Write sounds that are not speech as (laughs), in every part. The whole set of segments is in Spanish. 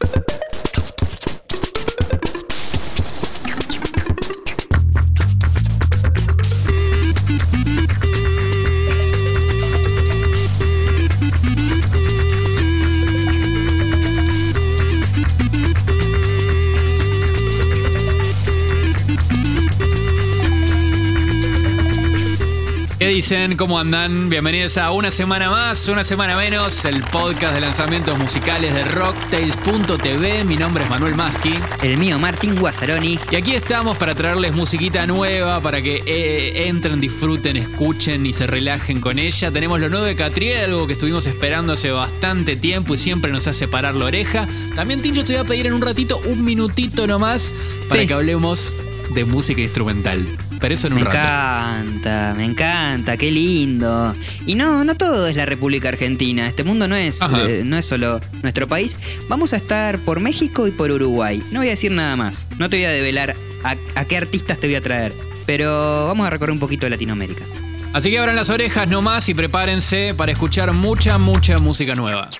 Thank (laughs) you. Dicen? ¿Cómo andan? Bienvenidos a una semana más, una semana menos, el podcast de lanzamientos musicales de Rocktails.tv. Mi nombre es Manuel Maschi. El mío, Martín Guazzaroni. Y aquí estamos para traerles musiquita nueva, para que eh, entren, disfruten, escuchen y se relajen con ella. Tenemos lo nuevo de Catriel, algo que estuvimos esperando hace bastante tiempo y siempre nos hace parar la oreja. También, Tincho, te voy a pedir en un ratito, un minutito nomás, para Sí. que hablemos de música instrumental. En un Me rato. encanta, me encanta, qué lindo. Y no, no todo es la República Argentina. Este mundo no es, eh, no es solo nuestro país. Vamos a estar por México y por Uruguay. No voy a decir nada más. No te voy a develar a, a qué artistas te voy a traer. Pero vamos a recorrer un poquito de Latinoamérica. Así que abran las orejas nomás y prepárense para escuchar mucha, mucha música nueva.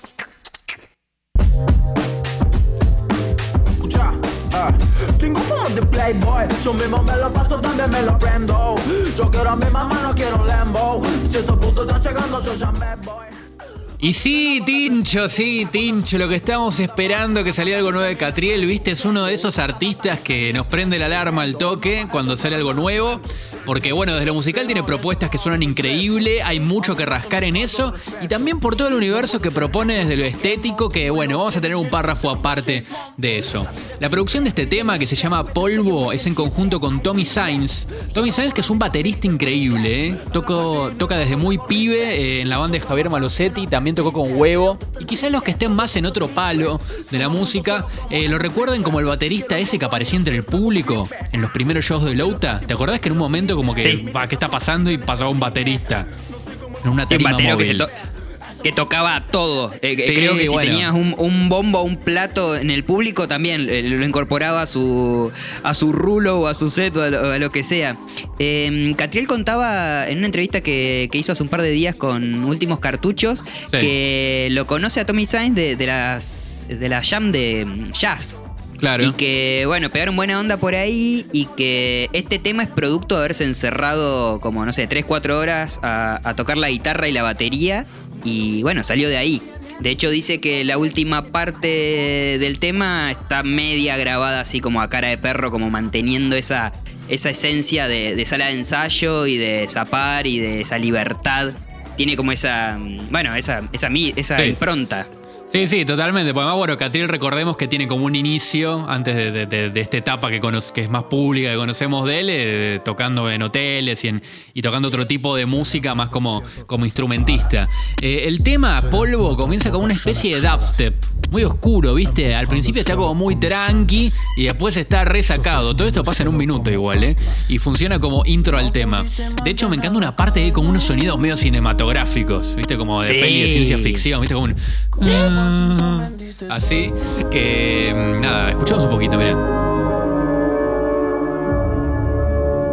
Y sí, Tincho, sí, Tincho, lo que estamos esperando que saliera algo nuevo de Catriel, viste, es uno de esos artistas que nos prende la alarma al toque cuando sale algo nuevo. Porque bueno, desde lo musical tiene propuestas que suenan increíble, hay mucho que rascar en eso. Y también por todo el universo que propone desde lo estético, que bueno, vamos a tener un párrafo aparte de eso. La producción de este tema, que se llama Polvo, es en conjunto con Tommy Sainz. Tommy Sainz, que es un baterista increíble, ¿eh? Toca desde muy pibe eh, en la banda de Javier Malosetti, también tocó con Huevo. Y quizás los que estén más en otro palo de la música eh, lo recuerden como el baterista ese que aparecía entre el público en los primeros shows de Louta. ¿Te acordás que en un momento como que, Sí. "Va, ¿qué está pasando? Y pasaba un baterista en una Sí, un batero que, se móvil. to- que tocaba todo. Eh, Sí, creo que si tenías un, un bombo o un plato en el público, también eh, lo incorporaba a su, a su rulo o a su set o a lo, o a lo que sea. Eh, Catriel contaba en una entrevista que, que hizo hace un par de días con Últimos Cartuchos que lo conoce a Tommy Sainz de, de las, de la jam de mm, jazz. Claro. Y que, bueno, pegaron buena onda por ahí y que este tema es producto de haberse encerrado como, no sé, 3, 4 horas a, a tocar la guitarra y la batería y bueno, salió de ahí. De hecho dice que la última parte del tema está media grabada así como a cara de perro, como manteniendo esa, esa esencia de, de sala de ensayo y de zapar y de esa libertad. Tiene como esa, mm, bueno, esa, esa, esa Sí. impronta. Sí, sí, totalmente. Porque además, bueno, Catriel, recordemos que tiene como un inicio antes de, de- de- de esta etapa que, es más pública, que conocemos de él, eh, tocando en hoteles y, en- y tocando otro tipo de música más como, como instrumentista. Eh, el tema Polvo comienza como una especie de dubstep, muy oscuro, ¿viste? Al principio está como muy tranqui y después está resacado. Todo esto pasa en un minuto igual, ¿eh? Y funciona como intro al tema. De hecho, me encanta una parte que hay como unos sonidos medio cinematográficos, ¿viste? Como de Sí. peli de ciencia ficción, ¿viste? Como un... Así que mm, nada, escuchamos un poquito, mira.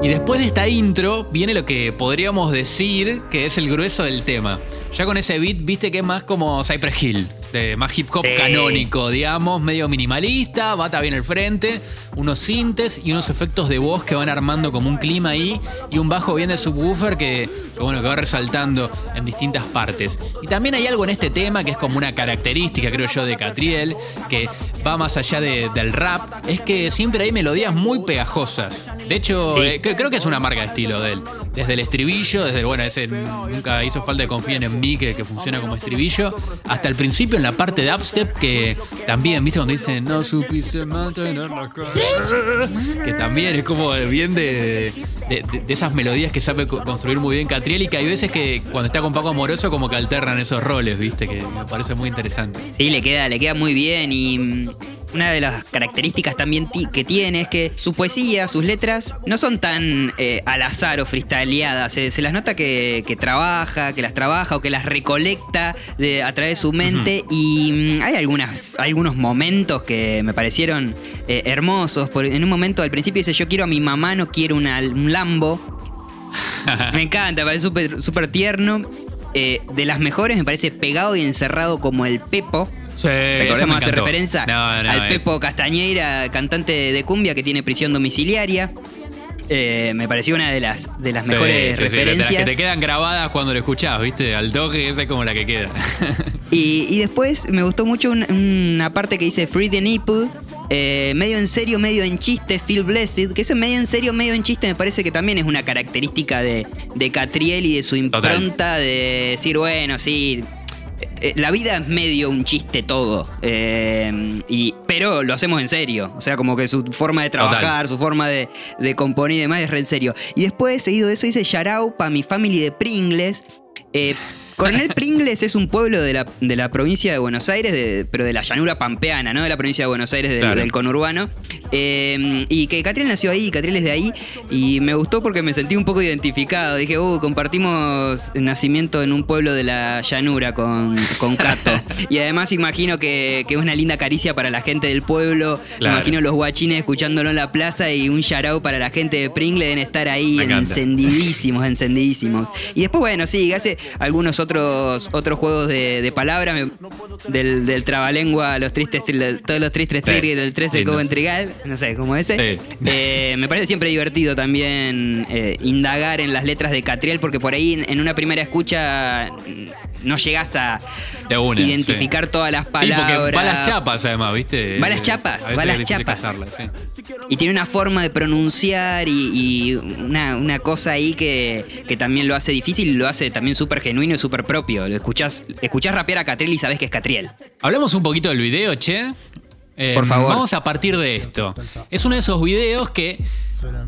Y después de esta intro viene lo que podríamos decir que es el grueso del tema. Ya con ese beat, viste que es más como Cypress Hill, de más hip hop Sí. canónico, digamos, medio minimalista, bata bien el frente, unos sintes y unos efectos de voz que van armando como un clima ahí y un bajo bien de subwoofer que, que, bueno, que va resaltando en distintas partes. Y también hay algo en este tema que es como una característica, creo yo, de Catriel, que va más allá de- del rap, es que siempre hay melodías muy pegajosas. De hecho, Sí. eh, cre- creo que es una marca de estilo de él. Desde el estribillo, desde, bueno, ese nunca hizo falta que confíen en mí, que, que funciona como estribillo, hasta el principio en la parte de upstep, que también, ¿viste? Cuando dicen, no supiste mantener la cara", Que también es como bien de, de- de- de esas melodías que sabe co- construir muy bien Catriel y que hay veces que cuando está con Paco Amoroso como que alternan esos roles, ¿viste? Que me parece muy interesante. Sí, le queda, le queda muy bien y una de las características también que tiene es que su poesía, sus letras no son tan eh, al azar o freestyleadas. Se, se las nota que, que trabaja, que las trabaja o que las recolecta de, a través de su mente y mm, hay algunas, algunos momentos que me parecieron eh, hermosos. En un momento al principio dice yo quiero a mi mamá, no quiero una- un Lambo. (laughs) Me encanta, me parece súper súper tierno. Eh, de las mejores me parece pegado y encerrado como el Pepo. Sí, me hace encantó. referencia No, no, al eh. Pepo Castañeira, cantante de cumbia que tiene prisión domiciliaria. Eh, me pareció una de las, de las mejores sí, sí, de las referencias. que te quedan grabadas cuando lo escuchás, ¿viste? Al toque, esa es como la que queda. (laughs) Y, y después me gustó mucho un- una parte que dice Free the Nipple. eh, medio en serio, medio en chiste, Feel Blessed. Que ese medio en serio, medio en chiste me parece que también es una característica de, de Catriel y de su Total. impronta de decir, bueno, sí. Eh, La vida es medio un chiste todo, eh, y, pero lo hacemos en serio. O sea, como que su forma de trabajar, su forma de, de componer y demás es re en serio. Y después, seguido de eso, dice Yarao para mi family de Pringles. Eh, Coronel Pringles es un pueblo de la, de la provincia de Buenos Aires, de- pero de la llanura pampeana, no de la provincia de Buenos Aires, del, Claro. del conurbano. Eh, y que Catriel nació ahí, Catriel es de ahí. Y me gustó porque me sentí un poco identificado. Dije, uh, compartimos nacimiento en un pueblo de la llanura con, con Cato. (laughs) y además imagino que, que es una linda caricia para la gente del pueblo. Claro. Imagino los guachines escuchándolo en la plaza y un yarao para la gente de Pringle deben estar ahí encendidísimos, encendidísimos. Y después, bueno, sí, hace algunos otros, otros juegos de, de palabras del, del trabalengua, los tristes, todos los tristes Sí, tristes del 13 lindo. como Trigal, no sé, como ese. Sí. Eh, me parece siempre divertido también eh, indagar en las letras de Catriel, porque por ahí en, una primera escucha no llegas a identificar todas las Sí, palabras. porque va las chapas además, ¿viste? Va las Eh, chapas, va las chapas. sí. Y tiene una forma de pronunciar y, y una, una cosa ahí que, que también lo hace difícil y lo hace también súper genuino y súper propio. Lo escuchás, escuchás rapear a Catriel y sabés que es Catriel. Hablamos un poquito del video, che. Eh, Por favor. Vamos a partir de esto. Es uno de esos videos que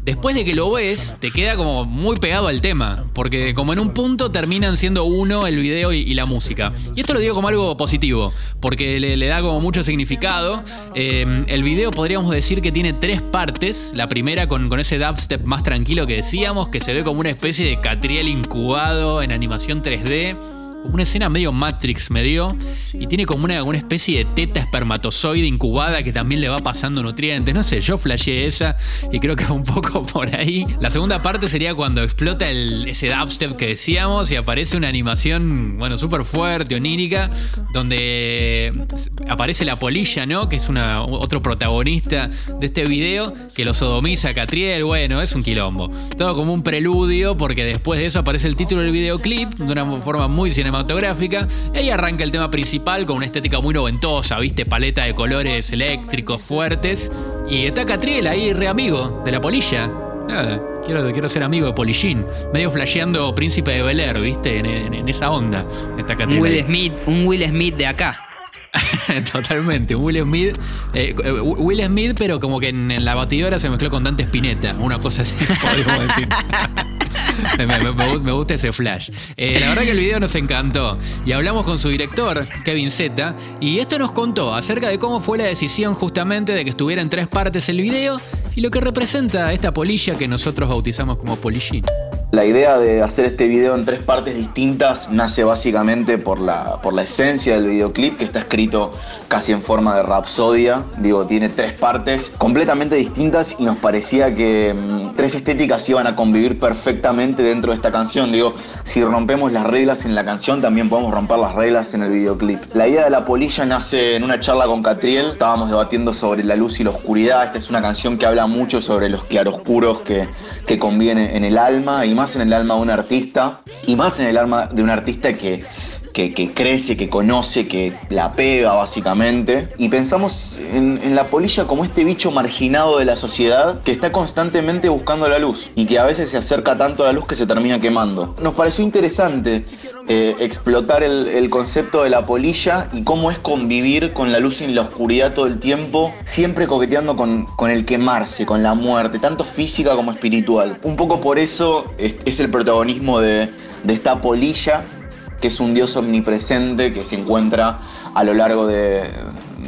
después de que lo ves te queda como muy pegado al tema. Porque como en un punto terminan siendo uno el video y, y la música. Y esto lo digo como algo positivo. Porque le, le da como mucho significado. Eh, el video podríamos decir que tiene tres partes. La primera con, con ese dubstep más tranquilo que decíamos. Que se ve como una especie de Catriel incubado en animación 3D como una escena medio Matrix me dio y tiene como una, una especie de teta espermatozoide incubada que también le va pasando nutrientes. No sé, yo flasheé esa y creo que (laughs) un poco por ahí. La segunda parte sería cuando explota ese dubstep que decíamos y aparece una animación, bueno, súper fuerte, onírica, donde aparece la polilla, ¿no? Que es una, otro protagonista de este video que lo sodomiza a Catriel. Bueno, es un quilombo. Todo como un preludio porque después de eso aparece el título del videoclip de una forma muy cinematográfica. Y ahí arranca el tema principal con una estética muy noventosa, ¿viste? Paleta de colores eléctricos fuertes. Y está Catriel ahí, re amigo de la polilla. Nada, quiero, quiero ser amigo de Polillín. Medio flasheando Príncipe de Bel Air, ¿viste? En, en- en esa onda. Está Un Catriel. Will ahí. Smith, un Will Smith de acá. (laughs) Totalmente, Will Smith. eh, eh, Will Smith, pero como que en, en la batidora se mezcló con Dante Spinetta, una cosa así, (laughs) podríamos decir. (laughs) me, me- me gu- me gusta ese flash. Eh, la verdad que el video nos encantó. Y hablamos con su director, Kevin Zeta, y esto nos contó acerca de cómo fue la decisión justamente de que estuviera en tres partes el video y lo que representa esta polilla que nosotros bautizamos como polillín. La idea de hacer este video en tres partes distintas nace básicamente por la, por la esencia del videoclip que está escrito casi en forma de rapsodia. Digo, tiene tres partes completamente distintas y nos parecía que mm, tres estéticas iban a convivir perfectamente dentro de esta canción. Digo, si rompemos las reglas en la canción, también podemos romper las reglas en el videoclip. La idea de la polilla nace en una charla con Catriel. Estábamos debatiendo sobre la luz y la oscuridad. Esta es una canción que habla mucho sobre los claroscuros que, que conviene en el alma y más en el alma de un artista y más en el alma de un artista que, que, crece, que conoce, que la pega básicamente. Y pensamos en, la polilla como este bicho marginado de la sociedad que está constantemente buscando la luz y que a veces se acerca tanto a la luz que se termina quemando. Nos pareció interesante eh, explotar el, concepto de la polilla y cómo es convivir con la luz y la oscuridad todo el tiempo, siempre coqueteando con, el quemarse, con la muerte, tanto física como espiritual. Un poco por eso es, el protagonismo de esta polilla que es un dios omnipresente que se encuentra a lo largo de,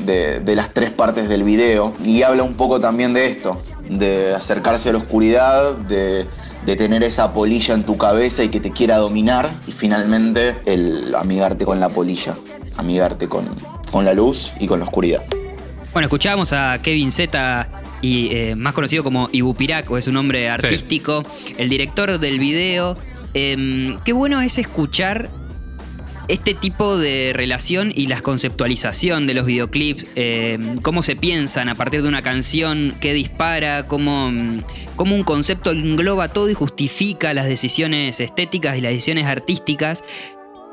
de- de las tres partes del video y habla un poco también de esto, de acercarse a la oscuridad, de, de tener esa polilla en tu cabeza y que te quiera dominar y finalmente el amigarte con la polilla, amigarte con, con la luz y con la oscuridad. Bueno, escuchábamos a Kevin Zeta, y, eh, más conocido como Ibupiraco, es un nombre artístico, el director del video. Em, qué bueno es escuchar este tipo de relación y la conceptualización de los videoclips, eh, cómo se piensan a partir de una canción, qué dispara, cómo, mm, cómo un concepto engloba todo y justifica las decisiones estéticas y las decisiones artísticas.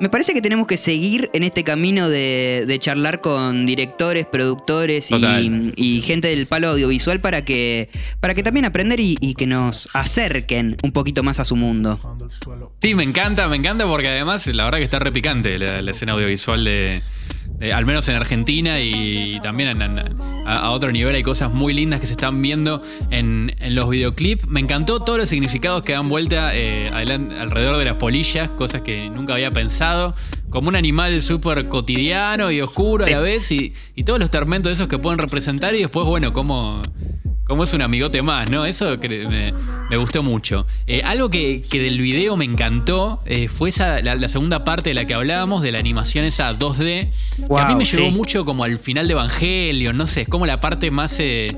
Me parece que tenemos que seguir en este camino de, de charlar con directores, productores y, gente del palo audiovisual para que, para que también aprender y, y que nos acerquen un poquito más a su mundo. Sí, me encanta, me encanta porque además la verdad que está repicante la, la escena audiovisual de, de- al menos en Argentina y también en- en- a, a otro nivel hay cosas muy lindas que se están viendo en, en los videoclips. Me encantó todos los significados que dan vuelta eh, alrededor de las polillas, cosas que nunca había pensado. Como un animal súper cotidiano y oscuro Sí. a la vez y, y todos los tormentos esos que pueden representar y después, bueno, cómo... Como es un amigote más, ¿no? Eso me, me gustó mucho. Eh, algo que, que del video me encantó eh, fue esa, la, la segunda parte de la que hablábamos, de la animación esa 2D, que a mí me llevó sí. mucho como al final de Evangelion, no sé, es como la parte más eh,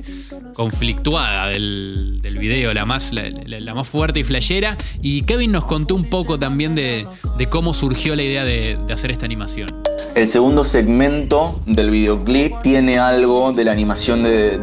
conflictuada del, del video, la más, la, la- la más fuerte y flashera. Y Kevin nos contó un poco también de, de cómo surgió la idea de, de hacer esta animación. El segundo segmento del videoclip tiene algo de la animación de,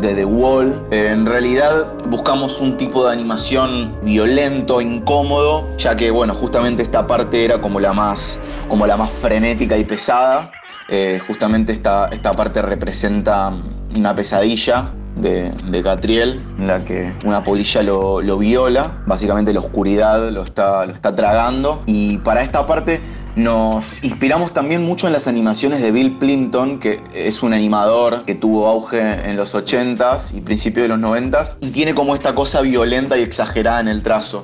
The Wall. Eh, en realidad buscamos un tipo de animación violento, incómodo, ya que bueno, justamente esta parte era como la más, como la más frenética y pesada. Eh, justamente esta, esta parte representa una pesadilla de, de en la que una polilla lo, lo viola, básicamente la oscuridad lo está, lo está tragando. Y para esta parte nos inspiramos también mucho en las animaciones de Bill Plimpton, que es un animador que tuvo auge en los 80s y principios de los 90s, y tiene como esta cosa violenta y exagerada en el trazo.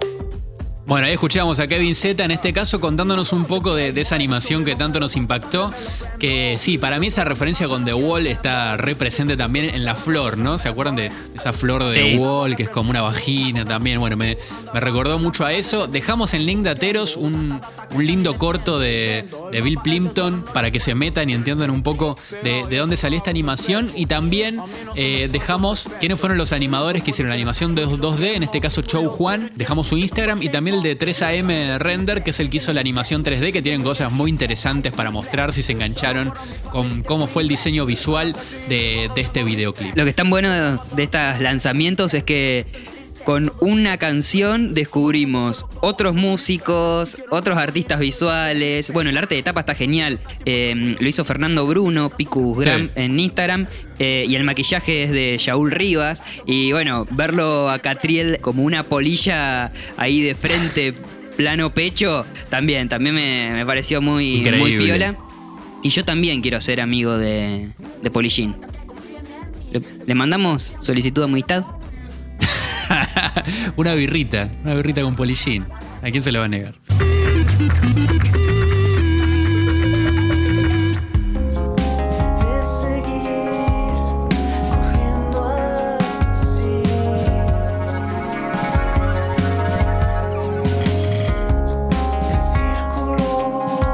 Bueno, ahí escuchamos a Kevin Z en este caso contándonos un poco de, de esa animación que tanto nos impactó. Que sí, para mí esa referencia con The Wall está re presente también en la flor, ¿no? ¿Se acuerdan de esa flor de Sí. The Wall que es como una vagina también? Bueno, me, me recordó mucho a eso. Dejamos en link de Ateros un, un lindo corto de, de Bill Plimpton para que se metan y entiendan un poco de, de dónde salió esta animación. Y también eh, dejamos quiénes fueron los animadores que hicieron la animación de 2D, en este caso Chow Juan. Dejamos su Instagram y también de 3AM Render, que es el que hizo la animación 3D, que tienen cosas muy interesantes para mostrar si se engancharon con cómo fue el diseño visual de, este videoclip. Lo que están bueno de, de estos lanzamientos es que con una canción descubrimos otros músicos, otros artistas visuales. Bueno, el arte de tapa está genial. Eh, lo hizo Fernando Bruno, Picus Gram Sí. en Instagram. eh, y el maquillaje es de Shaul Rivas. Y bueno, verlo a Catriel como una polilla ahí de frente, plano pecho, también, también me, me pareció muy, muy piola. Y yo también quiero ser amigo de, de Polillín. ¿Le, le mandamos solicitud de amistad? (laughs) una birrita, una birrita con polillín. ¿A quién se lo va a negar?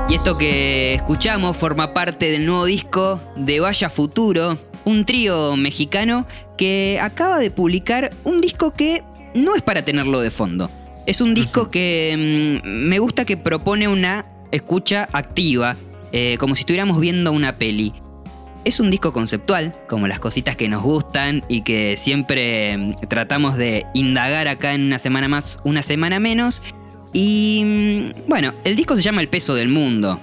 Y esto que escuchamos forma parte del nuevo disco de Vaya Futuro, un trío mexicano que acaba de publicar un disco que no es para tenerlo de fondo. Es un disco que mm, me gusta que propone una escucha activa, eh, como si estuviéramos viendo una peli. Es un disco conceptual, como las cositas que nos gustan y que siempre mm, tratamos de indagar acá en una semana más, una semana menos. Y mm, bueno, el disco se llama El peso del mundo.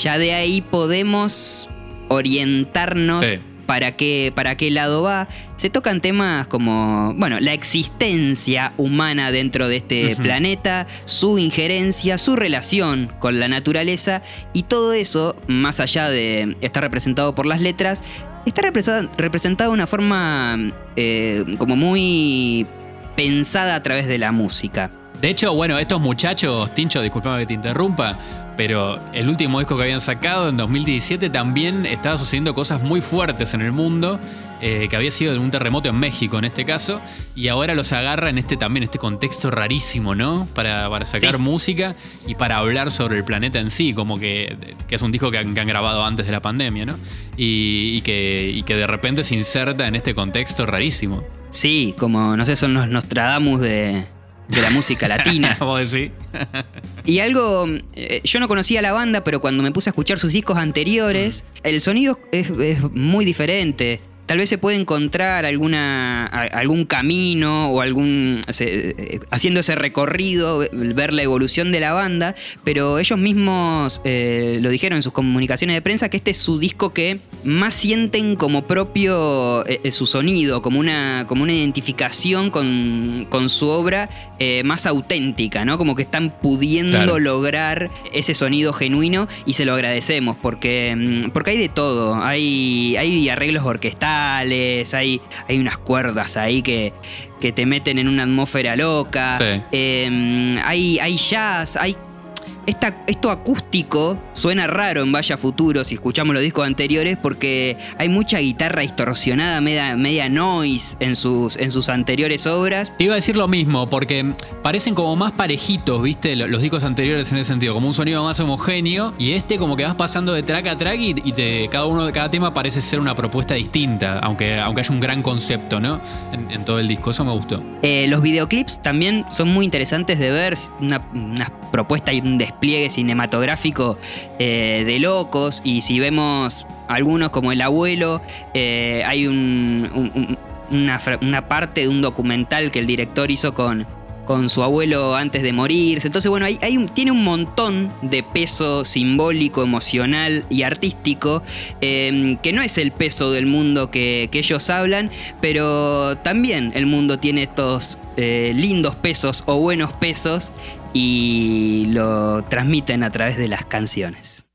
Ya de ahí podemos orientarnos Sí. Para qué, para qué lado va. Se tocan temas como, bueno, la existencia humana dentro de este planeta, su injerencia, su relación con la naturaleza y todo eso, más allá de estar representado por las letras, está representado, representado de una forma eh, como muy pensada a través de la música. De hecho, bueno, estos muchachos, Tincho, disculpame que te interrumpa, pero el último disco que habían sacado en 2017 también estaba sucediendo cosas muy fuertes en el mundo, eh, que había sido un terremoto en México en este caso, y ahora los agarra en este también, este contexto rarísimo, ¿no? Para, para sacar Sí. música y para hablar sobre el planeta en sí, como que, que es un disco que han, que han grabado antes de la pandemia, ¿no? Y, y que, y que de repente se inserta en este contexto rarísimo. Sí, como, no sé, son los Nostradamus de, de la música latina. (laughs) Vos decís. Y algo, eh, yo no conocía la banda, pero cuando me puse a escuchar sus discos anteriores, el sonido es, es muy diferente. Tal vez se puede encontrar alguna, algún camino o algún. se- eh, haciendo ese recorrido, ver la evolución de la banda, pero ellos mismos eh, lo dijeron en sus comunicaciones de prensa que este es su disco que más sienten como propio eh, su sonido, como una, como una identificación con, con su obra eh, más auténtica, ¿no? Como que están pudiendo Claro. lograr ese sonido genuino y se lo agradecemos porque, mm, porque hay de todo. Hay, hay arreglos orquestales, hay, hay unas cuerdas ahí que, que te meten en una atmósfera loca. Sí. Eh, hay, hay jazz, hay. Esta, esto acústico suena raro en Vaya Futuro si escuchamos los discos anteriores porque hay mucha guitarra distorsionada, media, media noise en sus, en sus anteriores obras. Te iba a decir lo mismo, porque parecen como más parejitos, ¿viste? Lo- Los discos anteriores en ese sentido, como un sonido más homogéneo. Y este, como que vas pasando de track a track y, y te- cada uno de cada tema parece ser una propuesta distinta, aunque, aunque haya un gran concepto, ¿no? En, en todo el disco. Eso me gustó. Eh, los videoclips también son muy interesantes de ver, una, una propuesta y despliegue cinematográfico eh, de locos y si vemos algunos como El Abuelo, eh, hay un- un- un- una, parte de un documental que el director hizo con, con su abuelo antes de morirse. Entonces, bueno, hay, un- tiene un montón de peso simbólico, emocional y artístico, eh, que no es el peso del mundo que, que ellos hablan, pero también el mundo tiene estos eh, lindos pesos o buenos pesos y lo transmiten a través de las canciones.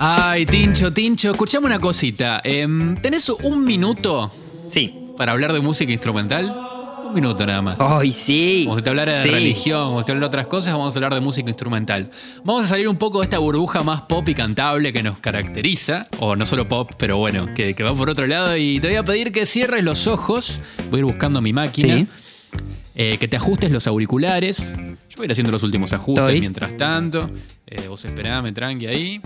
Ay, Tincho, Tincho, escuchame una cosita. Em, ¿Tenés un minuto Sí. para hablar de música instrumental? Un minuto nada más. ¡Ay, sí! Como si te hablara de Sí. religión, como si te hablara de otras cosas, vamos a hablar de música instrumental. Vamos a salir un poco de esta burbuja más pop y cantable que nos caracteriza, o no solo pop, pero bueno, que, que va por otro lado. Y te voy a pedir que cierres los ojos. Voy a ir buscando mi máquina. Sí. Eh, que te ajustes los auriculares. Yo voy a ir haciendo los últimos ajustes Estoy. mientras tanto. Eh, vos esperame, tranqui ahí.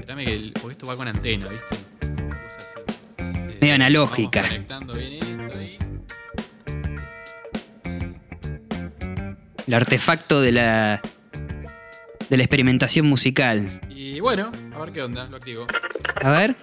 Esperame que el- esto va con antena, ¿viste? Así. Eh, Medio analógica. vamos conectando bien El artefacto de la, de la experimentación musical. Y bueno, a ver qué onda, lo activo. A ver.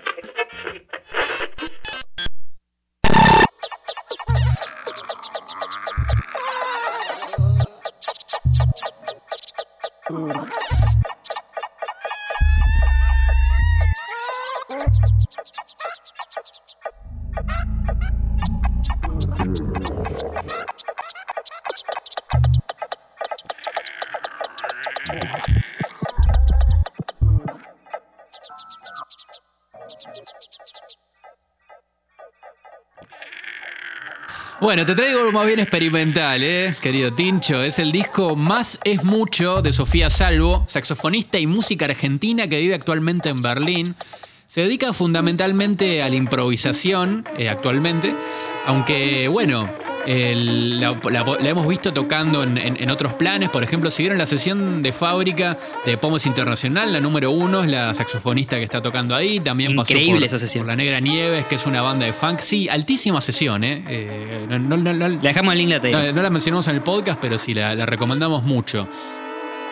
Bueno, te traigo algo más bien experimental, ¿eh? Querido Tincho. Es el disco Más es Mucho de Sofía Salvo, saxofonista y música argentina que vive actualmente en Berlín. Se dedica fundamentalmente a la improvisación eh, actualmente, aunque bueno, el- la, la- la hemos visto tocando en, en- en otros planes. Por ejemplo, si vieron la sesión de fábrica de Pomos Internacional, la número uno es la saxofonista que está tocando ahí. También pasó Increíble por- esa sesión. por La Negra Nieves, que es una banda de funk. Sí, altísima sesión, ¿eh? Eh, no, no- no- no- Le dejamos el link la no, la mencionamos en el podcast, pero sí, la, la recomendamos mucho.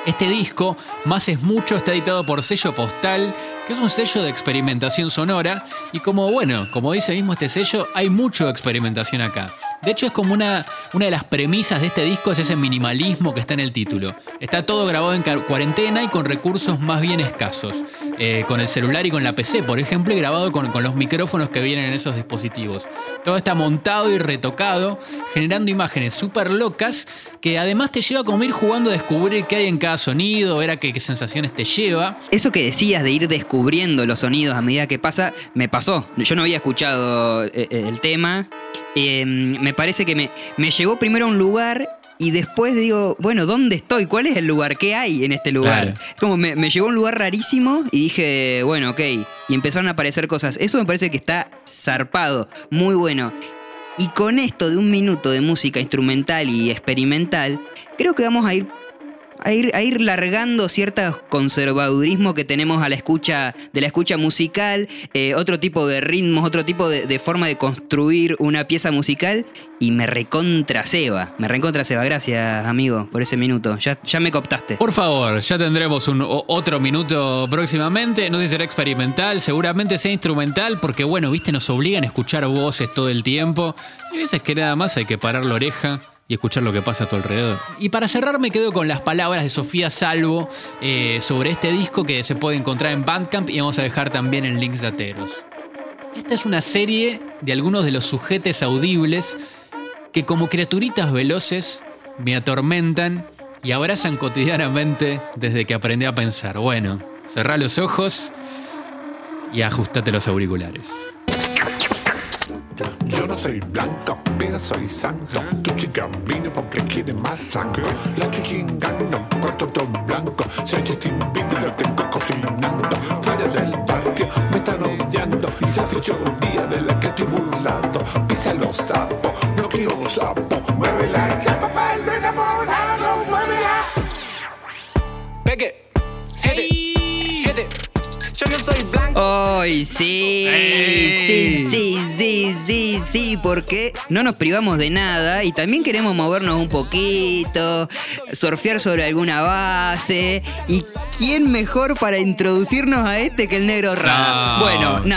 Este disco, Más es Mucho, está editado por Sello Postal, que es un sello de experimentación sonora. Y como, bueno, como dice mismo este sello, hay mucho de experimentación acá. De hecho, es como una, una de las premisas de este disco, es ese minimalismo que está en el título. Está todo grabado en cuarentena y con recursos más bien escasos. Eh, con el celular y con la PC, por ejemplo, y grabado con, con los micrófonos que vienen en esos dispositivos. Todo está montado y retocado, generando imágenes súper locas que además te lleva como ir jugando a descubrir qué hay en cada sonido, ver a qué, qué sensaciones te lleva. Eso que decías de ir descubriendo los sonidos a medida que pasa, me pasó. Yo no había escuchado eh, eh, el tema. Eh, me parece que me, me llevó primero a un lugar y después digo, bueno, ¿dónde estoy? ¿Cuál es el lugar? ¿Qué hay en este lugar? Claro. Como me, me llevó a un lugar rarísimo y dije, bueno, ok. Y empezaron a aparecer cosas. Eso me parece que está zarpado, muy bueno. Y con esto de un minuto de música instrumental y experimental, creo que vamos a ir a ir, a ir largando cierto conservadurismo que tenemos a la escucha, de la escucha musical, eh, otro tipo de ritmos, otro tipo de, de forma de construir una pieza musical. Y me recontra Seba. Me recontra Seba. Gracias, amigo, por ese minuto. Ya, ya me cooptaste. Por favor, ya tendremos un otro minuto próximamente. No sé si será experimental, seguramente sea instrumental, porque bueno, viste, nos obligan a escuchar voces todo el tiempo. Y veces que nada más hay que parar la oreja y escuchar lo que pasa a tu alrededor. Y para cerrar me quedo con las palabras de Sofía Salvo eh, sobre este disco que se puede encontrar en Bandcamp y vamos a dejar también en links dateros. Esta es una serie de algunos de los sujetes audibles que como criaturitas veloces me atormentan y abrazan cotidianamente desde que aprendí a pensar. Bueno, cerrá los ojos y ajustate los auriculares. Yo no soy blanco, pero soy santo. Tu chica vino porque quiere más sangre. La estoy chingando con todo blanco. Si hay Justin Bieber, lo tengo cocinando. Fuera del patio, me están odiando. Y se hecho un día de la que estoy burlado. Pisa los sapos, no quiero sapo. Mueve ¡Ay, sí! Sí, sí, sí, sí, sí, porque no nos privamos de nada y también queremos movernos un poquito, surfear sobre alguna base. ¿Y quién mejor para introducirnos a este que el negro Rada? No, bueno, sí.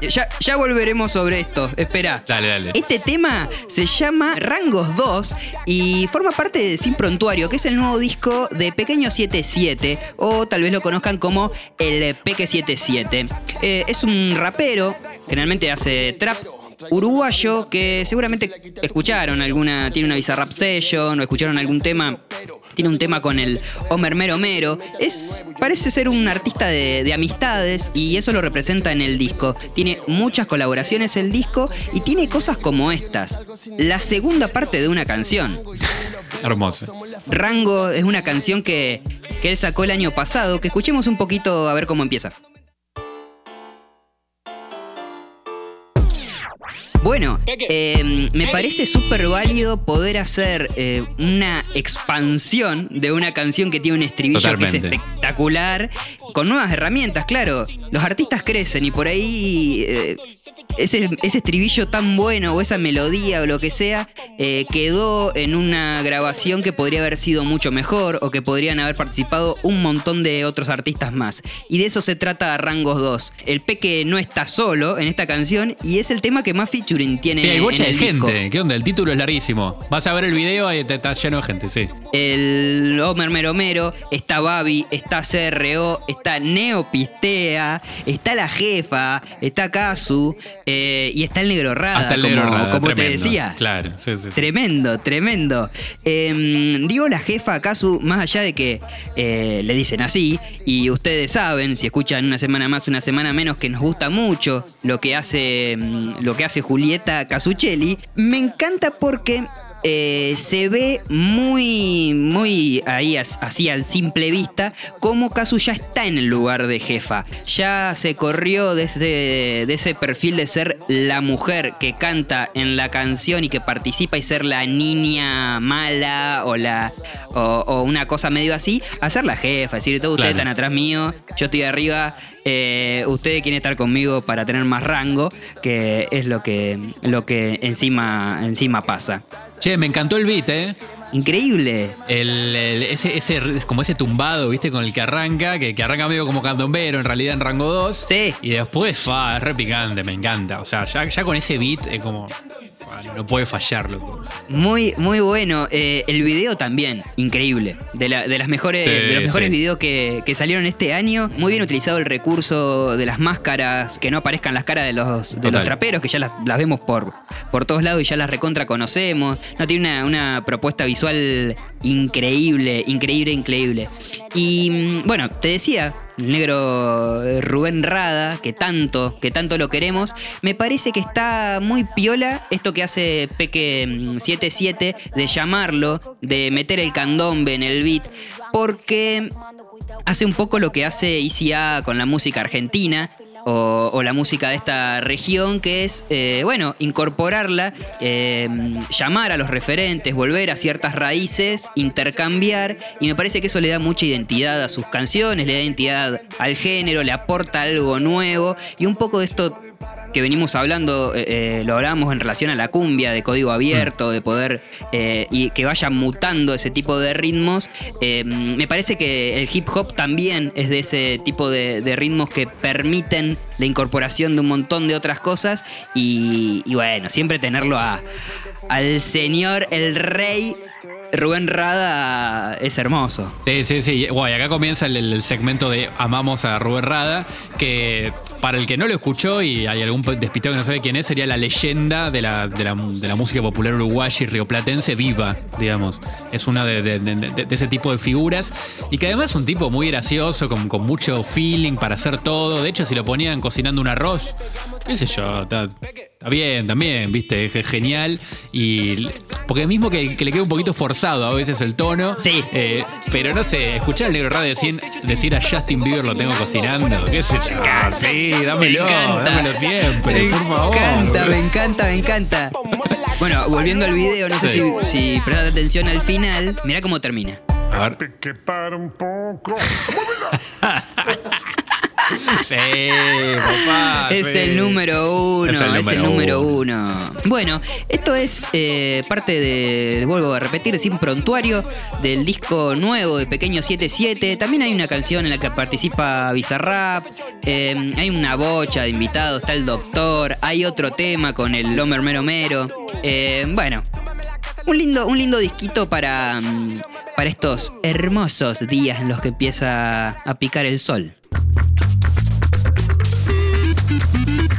Ya, ya volveremos sobre esto. Espera. Dale, dale. Este tema se llama Rangos 2 y forma parte de Sin Prontuario, que es el nuevo disco de Pequeño 77, o tal vez lo conozcan como el Peque 77. Eh, es un rapero, generalmente hace trap. Uruguayo que seguramente escucharon alguna, tiene una Bizarrap Session o escucharon algún tema, tiene un tema con el Homer Mero Mero. Es, parece ser un artista de, de amistades y eso lo representa en el disco. Tiene muchas colaboraciones el disco y tiene cosas como estas. La segunda parte de una canción. Hermoso. Rango es una canción que, que él sacó el año pasado, que escuchemos un poquito a ver cómo empieza. Bueno, eh, me parece súper válido poder hacer eh, una expansión de una canción que tiene un estribillo que es espectacular, con nuevas herramientas, claro. Los artistas crecen y por ahí eh, ese, ese estribillo tan bueno o esa melodía o lo que sea eh, quedó en una grabación que podría haber sido mucho mejor o que podrían haber participado un montón de otros artistas más. Y de eso se trata Rangos 2. El Peque no está solo en esta canción y es el tema que más featuring tiene. Sí, hay en de disco. gente. ¿Qué onda? El título es larguísimo. Vas a ver el video y está lleno de gente, sí. El Homer Mero Mero, está Babi, está CRO, está Neopistea, está la jefa, está Kazu eh, y está el negro Rada, Hasta el como, negro Rada, como te tremendo. decía. Claro, sí, sí. Tremendo, tremendo. Eh, digo la jefa Kazu, más allá de que eh, le dicen así, y ustedes saben, si escuchan una semana más, una semana menos, que nos gusta mucho lo que hace, mm, lo que hace Julieta Casuccelli, me encanta porque eh, se ve muy, muy ahí as- así al simple vista como Kazu ya está en el lugar de jefa. Ya se corrió de ese, de ese perfil de ser la mujer que canta en la canción y que participa y ser la niña mala o la o, o una cosa medio así, a ser la jefa, decir, todos ustedes están atrás mío, yo estoy arriba, eh, ustedes quieren estar conmigo para tener más rango, que es lo que, lo que encima, encima pasa. Che, me encantó el beat, ¿eh? Increíble. El, el- ese, ese, como ese tumbado, ¿viste? Con el que arranca, que, que arranca medio como candombero, en realidad en rango 2. Sí. Y después, fa, es re picante, me encanta. O sea, ya, ya con ese beat es como. Bueno, no puede fallar, loco. Muy, muy bueno. Eh, el video también, increíble. De, la- de las mejores, Sí, de los mejores sí. videos que, que salieron este año. Muy bien utilizado el recurso de las máscaras, que no aparezcan las caras de los, de los traperos, que ya las, las vemos por, por todos lados y ya las recontra conocemos. No, tiene una, una propuesta visual increíble, increíble, increíble. Y mm, bueno, te decía, negro eh, Rubén Rada, que tanto, que tanto lo queremos, me parece que está muy piola esto que hace Peque mm, 77 de llamarlo, de meter el candombe en el beat, porque hace un poco lo que hace ICA con la música argentina, o, o la música de esta región, que es, eh, bueno, incorporarla, eh, llamar a los referentes, volver a ciertas raíces, intercambiar, y me parece que eso le da mucha identidad a sus canciones, le da identidad al género, le aporta algo nuevo, y un poco de esto que venimos hablando, eh, eh, lo hablábamos en relación a la cumbia, de código abierto, de poder eh, y que vaya mutando ese tipo de ritmos. Me parece que el hip hop también es de ese tipo de, de ritmos que permiten la incorporación de un montón de otras cosas y, y bueno, siempre tenerlo a, al señor, el rey. Rubén Rada es hermoso. Sí, sí, sí. Guay, acá comienza el, segmento de Amamos a Rubén Rada, que para el que no lo escuchó y hay algún despistado que no sabe quién es, sería la leyenda de la, de la, de la música popular uruguaya y rioplatense viva, digamos. Es una de- de ese tipo de figuras y que además es un tipo muy gracioso, con, con mucho feeling para hacer todo. De hecho, si lo ponían cocinando un arroz, qué sé yo, está, está bien también, viste, es genial. Y porque mismo que, que le queda un poquito forzado a veces el tono. Sí. eh, pero no sé, escuchar al negro radio decir, decir a Justin Bieber lo tengo cocinando, qué sé yo. Sí, dámelo, Me encanta. dámelo siempre, me por favor. encanta, me encanta, me encanta. Bueno, volviendo al video, no sé Sí. si, si prestas atención al final. Mira cómo termina. A ver. Un poco. (laughs) (laughs) (laughs) Sí, papá. Es sí. el número uno, Es el es el número uno. Bueno, esto es eh, parte de, vuelvo a repetir, sin prontuario, del disco nuevo de Pequeño 77. También hay una canción en la que participa Bizarrap, eh, hay una bocha de invitados, está el doctor, hay otro tema con el Homer Mero Mero. Eh, bueno, un lindo, un lindo disquito para, mm, para estos hermosos días en los que empieza a picar el sol. Thank you.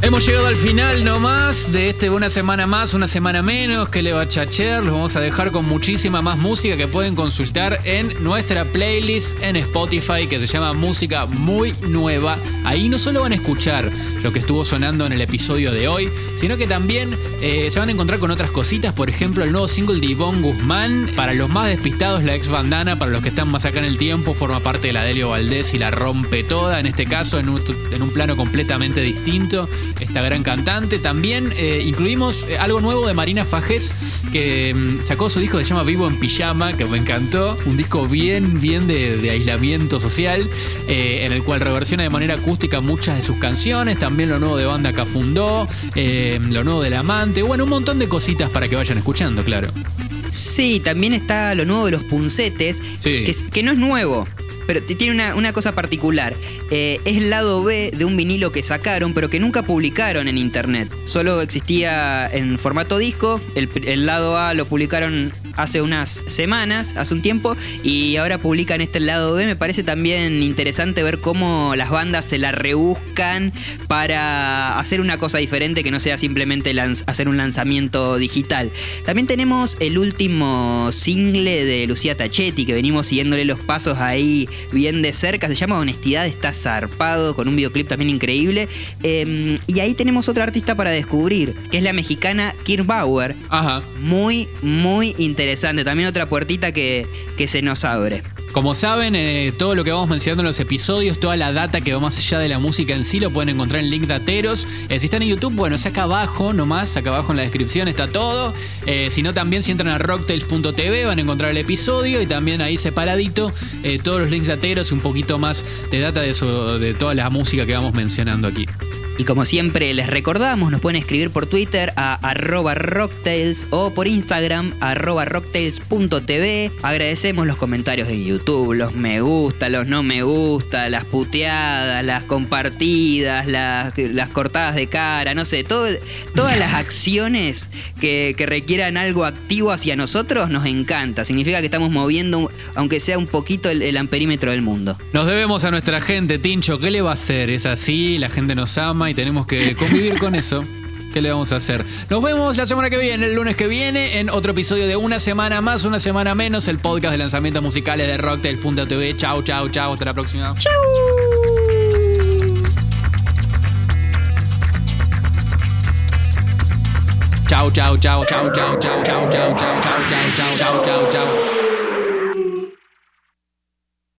Hemos llegado al final nomás de este una semana más, una semana menos que le va a chacher. Los vamos a dejar con muchísima más música que pueden consultar en nuestra playlist en Spotify que se llama Música Muy Nueva. Ahí no solo van a escuchar lo que estuvo sonando en el episodio de hoy, sino que también eh, se van a encontrar con otras cositas. Por ejemplo, el nuevo single de Ivonne Guzmán. Para los más despistados, la ex bandana. Para los que están más acá en el tiempo, forma parte de la Delio Valdés y la rompe toda. En este caso, en un, en un plano completamente distinto. Esta gran cantante. También eh, incluimos eh, algo nuevo de Marina Fajes, que mm, sacó su disco que se llama Vivo en Pijama, que me encantó. Un disco bien, bien de, de aislamiento social, eh, en el cual reversiona de manera acústica muchas de sus canciones. También lo nuevo de Banda Cafundó, eh, lo nuevo del Amante. Bueno, un montón de cositas para que vayan escuchando, claro. Sí, también está lo nuevo de los puncetes, Sí. que, es- que no es nuevo. Pero tiene una, una cosa particular. Eh, es el lado B de un vinilo que sacaron, pero que nunca publicaron en internet. Solo existía en formato disco. El, el lado A lo publicaron hace unas semanas, hace un tiempo, y ahora publican este lado B. Me parece también interesante ver cómo las bandas se la rebuscan para hacer una cosa diferente que no sea simplemente hacer un lanzamiento digital. También tenemos el último single de Lucía Tachetti, que venimos siguiéndole los pasos ahí bien de cerca. Se llama Honestidad, está zarpado, con un videoclip también increíble. Eh, y ahí tenemos otra artista para descubrir, que es la mexicana Kirk Bauer. Ajá. Muy, muy interesante. También otra puertita que, que se nos abre. Como saben, eh, todo lo que vamos mencionando en los episodios, toda la data que va más allá de la música en sí, lo pueden encontrar en link dateros. Eh, si están en YouTube, bueno, es acá abajo nomás, acá abajo en la descripción está todo. Eh, si no, también si entran a rocktails.tv van a encontrar el episodio y también ahí separadito eh, todos los links dateros y un poquito más de data de, eso, de toda la música que vamos mencionando aquí. Y como siempre les recordamos, nos pueden escribir por Twitter a arroba rocktails o por Instagram arroba rocktails.tv. Agradecemos los comentarios de YouTube, los me gusta, los no me gusta, las puteadas, las compartidas, las, las cortadas de cara, no sé, todo, todas las (laughs) acciones que, que requieran algo activo hacia nosotros nos encanta. Significa que estamos moviendo, aunque sea un poquito, el, el amperímetro del mundo. Nos debemos a nuestra gente, Tincho. ¿Qué le va a hacer? Es así, la gente nos ama y tenemos que convivir con eso. ¿Qué le vamos a hacer? Nos vemos la semana que viene, el lunes que viene, en otro episodio de Una Semana Más, Una Semana Menos, el podcast de lanzamientos musicales de Rocktail.tv. Chau, chau, chau. Hasta la próxima. Chau. Chau, chau, chau, chau, chau, chau, chau, chau, chau, chau, chau, chau, chau, chau.